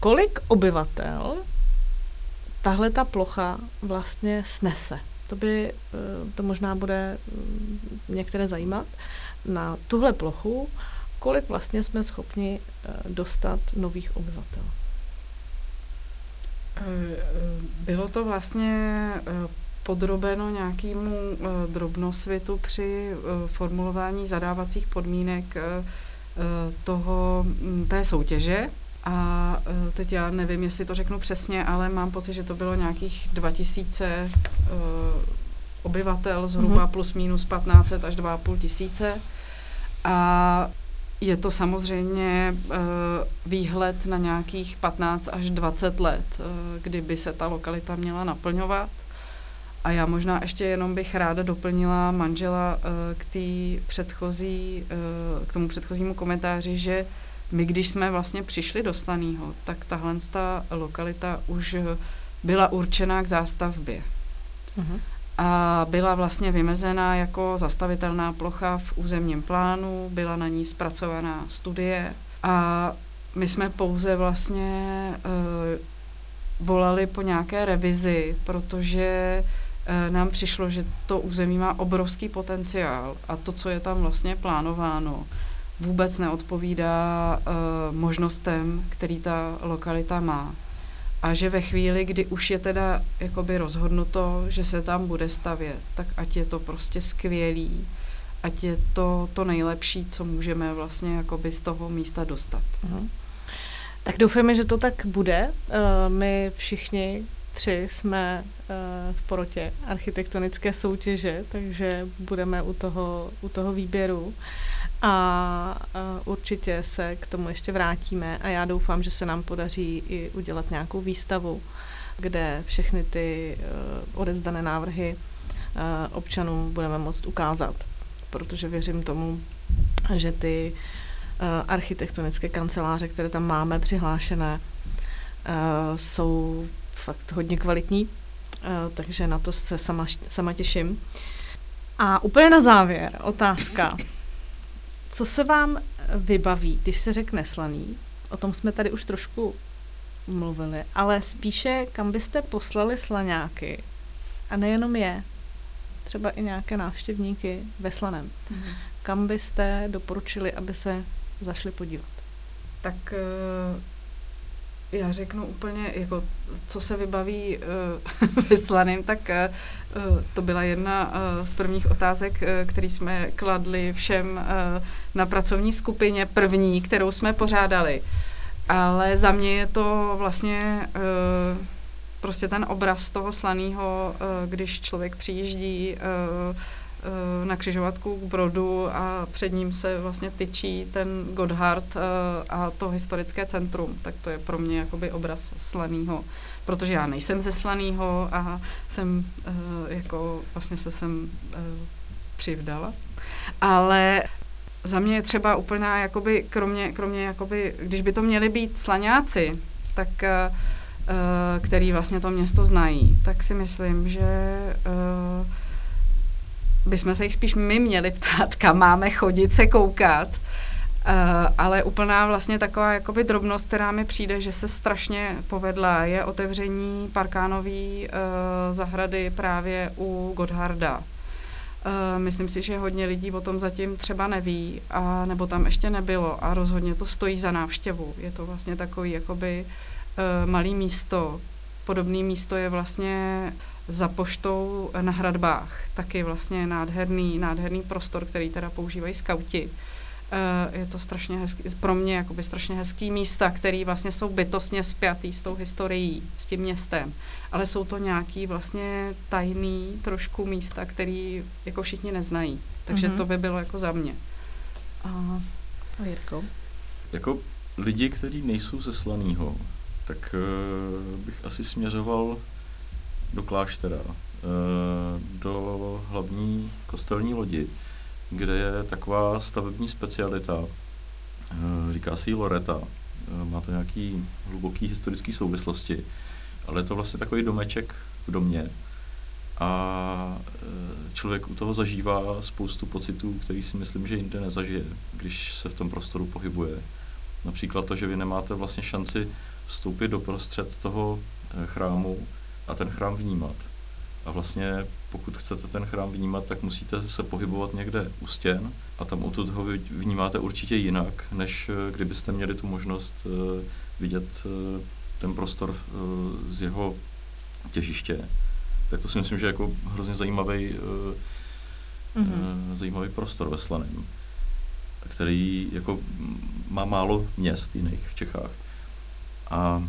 kolik obyvatel tahle ta plocha vlastně snese? To by, eh, to možná bude mm, některé zajímat. Na tuhle plochu, kolik vlastně jsme schopni eh, dostat nových obyvatel? Eh, bylo to vlastně podrobeno nějakému drobnosvětu při formulování zadávacích podmínek toho, mm, té soutěže. A teď já nevím, jestli to řeknu přesně, ale mám pocit, že to bylo nějakých 2000 obyvatel, zhruba mm-hmm. plus minus 15 až 2,5 tisíce. A je to samozřejmě uh, výhled na nějakých 15 až 20 let, uh, kdyby se ta lokalita měla naplňovat. A já možná ještě jenom bych ráda doplnila manžela uh, k, předchozí, k tomu předchozímu komentáři, že my, když jsme vlastně přišli do Stanýho, tak tahle ta lokalita už byla určená k zástavbě. Uh-huh a byla vlastně vymezena jako zastavitelná plocha v územním plánu, byla na ní zpracovaná studie a my jsme pouze vlastně uh, volali po nějaké revizi, protože uh, nám přišlo, že to území má obrovský potenciál a to, co je tam vlastně plánováno, vůbec neodpovídá uh, možnostem, který ta lokalita má. A že ve chvíli, kdy už je teda jakoby rozhodnuto, že se tam bude stavět, tak ať je to prostě skvělý, ať je to to nejlepší, co můžeme vlastně jakoby z toho místa dostat. Uh-huh. Tak doufáme, že to tak bude. Uh, my všichni tři jsme uh, v porotě architektonické soutěže, takže budeme u toho, u toho výběru a určitě se k tomu ještě vrátíme a já doufám, že se nám podaří i udělat nějakou výstavu, kde všechny ty uh, odezdané návrhy uh, občanům budeme moct ukázat, protože věřím tomu, že ty uh, architektonické kanceláře, které tam máme přihlášené, jsou fakt hodně kvalitní, takže na to se sama, sama těším. A úplně na závěr otázka. Co se vám vybaví, když se řekne slaný? O tom jsme tady už trošku mluvili, ale spíše kam byste poslali slaňáky a nejenom je, třeba i nějaké návštěvníky ve Slaném. Mm-hmm. Kam byste doporučili, aby se zašli podívat? Tak uh, já řeknu úplně, jako, co se vybaví uh, vyslaným, tak uh, to byla jedna uh, z prvních otázek, uh, který jsme kladli všem uh, na pracovní skupině první, kterou jsme pořádali. Ale za mě je to vlastně uh, prostě ten obraz toho slaného, uh, když člověk přijíždí uh, na křižovatku k Brodu a před ním se vlastně tyčí ten Godhard eh, a to historické centrum. Tak to je pro mě jakoby obraz Slanýho, protože já nejsem ze Slanýho a jsem eh, jako vlastně se sem přivdala. Ale za mě je třeba úplná, jakoby, kromě, kromě jakoby, když by to měli být slaňáci, tak který vlastně to město znají, tak si myslím, že uh, bychom se jich spíš my měli ptát, kam máme chodit se koukat. Uh, ale úplná vlastně taková jakoby drobnost, která mi přijde, že se strašně povedla, je otevření parkánové uh, zahrady právě u Godharda. Uh, myslím si, že hodně lidí o tom zatím třeba neví, a, nebo tam ještě nebylo a rozhodně to stojí za návštěvu. Je to vlastně takový jakoby uh, malý místo. Podobné místo je vlastně za poštou na hradbách. Taky vlastně nádherný, nádherný prostor, který teda používají skauti. Uh, je to strašně hezký, pro mě jakoby strašně hezký místa, který vlastně jsou bytostně spjatý s tou historií, s tím městem. Ale jsou to nějaký vlastně tajný trošku místa, který jako všichni neznají. Takže mm-hmm. to by bylo jako za mě. A, a Jirko? Jako lidi, kteří nejsou ze Slanýho, tak uh, bych asi směřoval do kláštera, eh, do hlavní kostelní lodi, kde je taková stavební specialita, eh, říká se jí Loreta, eh, má to nějaký hluboký historický souvislosti, ale je to vlastně takový domeček v domě. A člověk u toho zažívá spoustu pocitů, který si myslím, že jinde nezažije, když se v tom prostoru pohybuje. Například to, že vy nemáte vlastně šanci vstoupit do prostřed toho chrámu a ten chrám vnímat. A vlastně pokud chcete ten chrám vnímat, tak musíte se pohybovat někde u stěn a tam odtud ho vnímáte určitě jinak, než eh, kdybyste měli tu možnost uh, vidět uh, ten prostor z jeho těžiště. Tak to si myslím, že je jako hrozně zajímavý, mm-hmm. zajímavý prostor ve Slaném, který jako má málo měst jiných v Čechách. A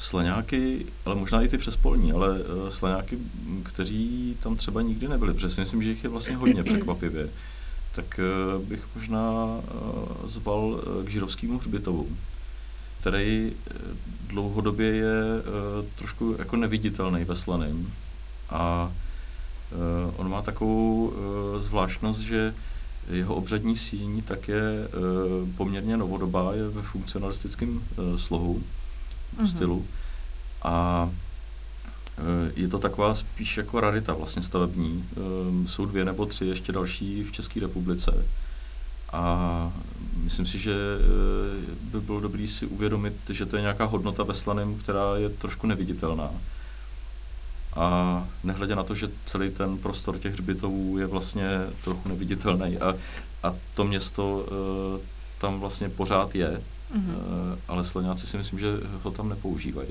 Slaňáky, ale možná i ty přespolní, ale uh, slaňáky, kteří tam třeba nikdy nebyli, protože si myslím, že jich je vlastně hodně překvapivě, tak uh, bych možná uh, zval k Žirovskému hřbitovu, který dlouhodobě je trošku jako neviditelný ve Slaném. A on má takovou zvláštnost, že jeho obřadní síň tak je poměrně novodobá, je ve funkcionalistickém slohu mm-hmm. stylu. A e, je to taková spíš jako rarita vlastně stavební. E, jsou dvě nebo tři ještě další v České republice. A myslím si, že e, by bylo dobré si uvědomit, že to je nějaká hodnota ve slaném, která je trošku neviditelná. A nehledě na to, že celý ten prostor těch hřbitovů je vlastně trochu neviditelný. A a to město tam vlastně pořád je, mm-hmm. ale Slaňáci si myslím, že ho tam nepoužívají.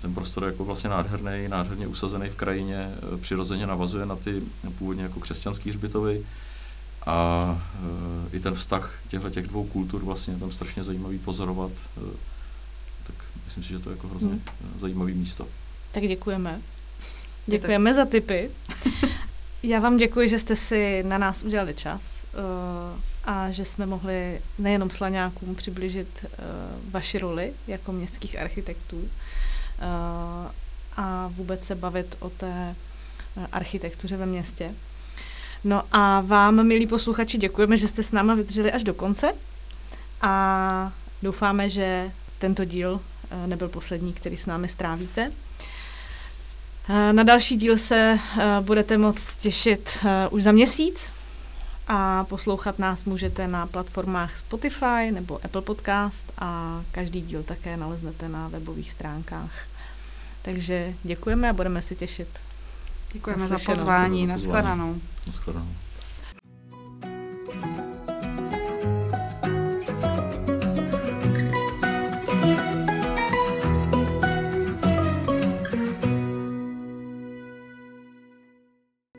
Ten prostor je jako vlastně nádherný, nádherně usazený v krajině, přirozeně navazuje na ty původně jako křesťanský hřbitovy a i ten vztah těchto těch dvou kultur vlastně je tam strašně zajímavý pozorovat. Tak myslím si, že to je jako hrozně mm. zajímavý místo. Tak děkujeme. Děkujeme za tipy. Já vám děkuji, že jste si na nás udělali čas uh, a že jsme mohli nejenom slaňákům přiblížit uh, vaši roli jako městských architektů uh, a vůbec se bavit o té architektuře ve městě. No a vám, milí posluchači, děkujeme, že jste s náma vydrželi až do konce a doufáme, že tento díl nebyl poslední, který s námi strávíte. Eh, na další díl se eh, budete moct těšit eh, už za měsíc a poslouchat nás můžete na platformách Spotify nebo Apple Podcast a každý díl také naleznete na webových stránkách. Takže děkujeme a budeme se těšit. Děkujeme za pozvání. Naschledanou. Naschledanou. thank